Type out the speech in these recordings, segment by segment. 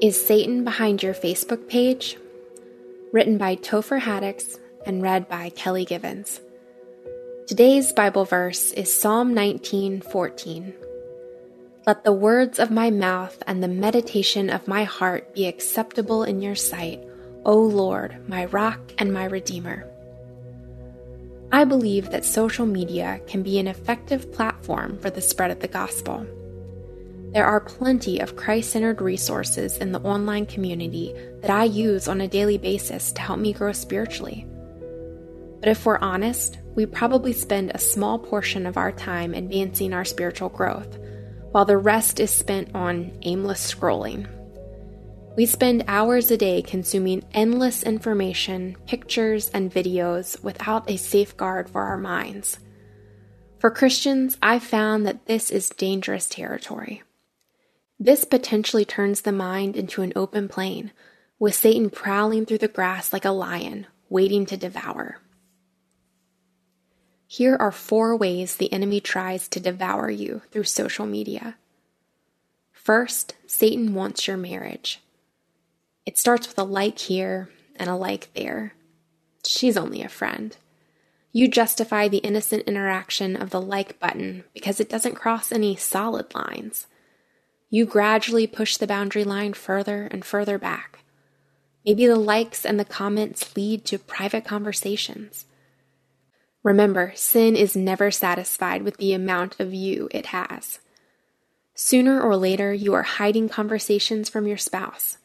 Is Satan Behind Your Facebook Page? Written by Topher Haddix and read by Kelly Givens. Today's Bible verse is Psalm 19:14. Let the words of my mouth and the meditation of my heart be acceptable in your sight, O Lord, my rock and my redeemer. I believe that social media can be an effective platform for the spread of the gospel. There are plenty of Christ centered resources in the online community that I use on a daily basis to help me grow spiritually. But if we're honest, we probably spend a small portion of our time advancing our spiritual growth, while the rest is spent on aimless scrolling. We spend hours a day consuming endless information, pictures, and videos without a safeguard for our minds. For Christians, I've found that this is dangerous territory. This potentially turns the mind into an open plain, with Satan prowling through the grass like a lion, waiting to devour. Here are four ways the enemy tries to devour you through social media. First, Satan wants your marriage. It starts with a like here and a like there. She's only a friend. You justify the innocent interaction of the like button because it doesn't cross any solid lines. You gradually push the boundary line further and further back. Maybe the likes and the comments lead to private conversations. Remember, sin is never satisfied with the amount of you it has. Sooner or later, you are hiding conversations from your spouse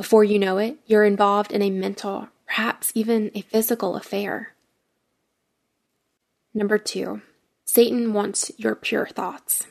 before you know it, you're involved in a mental, perhaps even a physical affair. Number two, Satan wants your pure thoughts.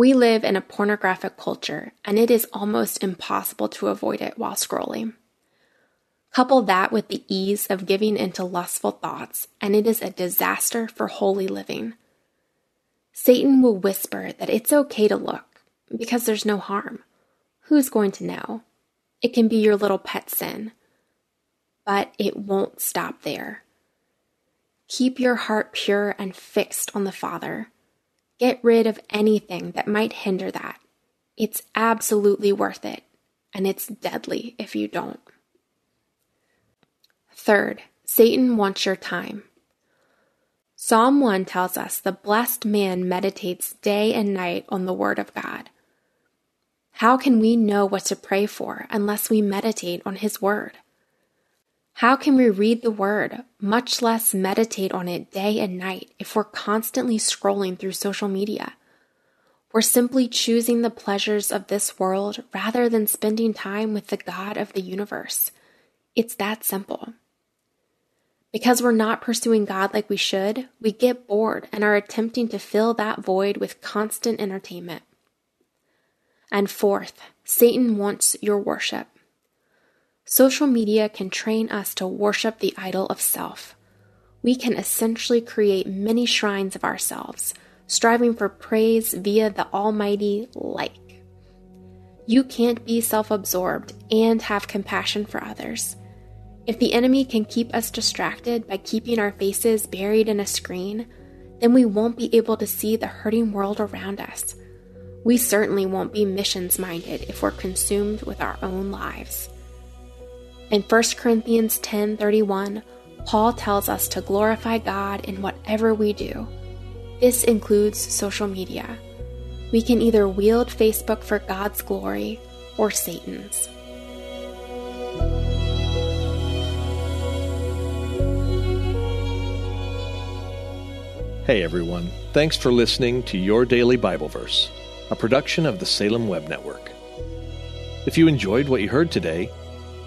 We live in a pornographic culture, and it is almost impossible to avoid it while scrolling. Couple that with the ease of giving into lustful thoughts, and it is a disaster for holy living. Satan will whisper that it's okay to look because there's no harm who's going to know? It can be your little pet sin. But it won't stop there. Keep your heart pure and fixed on the Father. Get rid of anything that might hinder that. It's absolutely worth it, and it's deadly if you don't. Third, Satan wants your time. Psalm 1 tells us the blessed man meditates day and night on the Word of God. How can we know what to pray for unless we meditate on His Word? How can we read the Word, much less meditate on it day and night, if we're constantly scrolling through social media? We're simply choosing the pleasures of this world rather than spending time with the God of the universe. It's that simple. Because we're not pursuing God like we should, we get bored and are attempting to fill that void with constant entertainment. And fourth, Satan wants your worship. Social media can train us to worship the idol of self. We can essentially create many shrines of ourselves, striving for praise via the almighty like. You can't be self absorbed and have compassion for others. If the enemy can keep us distracted by keeping our faces buried in a screen, then we won't be able to see the hurting world around us we certainly won't be missions minded if we're consumed with our own lives. In 1 Corinthians 10:31, Paul tells us to glorify God in whatever we do. This includes social media. We can either wield Facebook for God's glory or Satan's. Hey everyone, thanks for listening to Your Daily Bible Verse a production of the Salem Web Network. If you enjoyed what you heard today,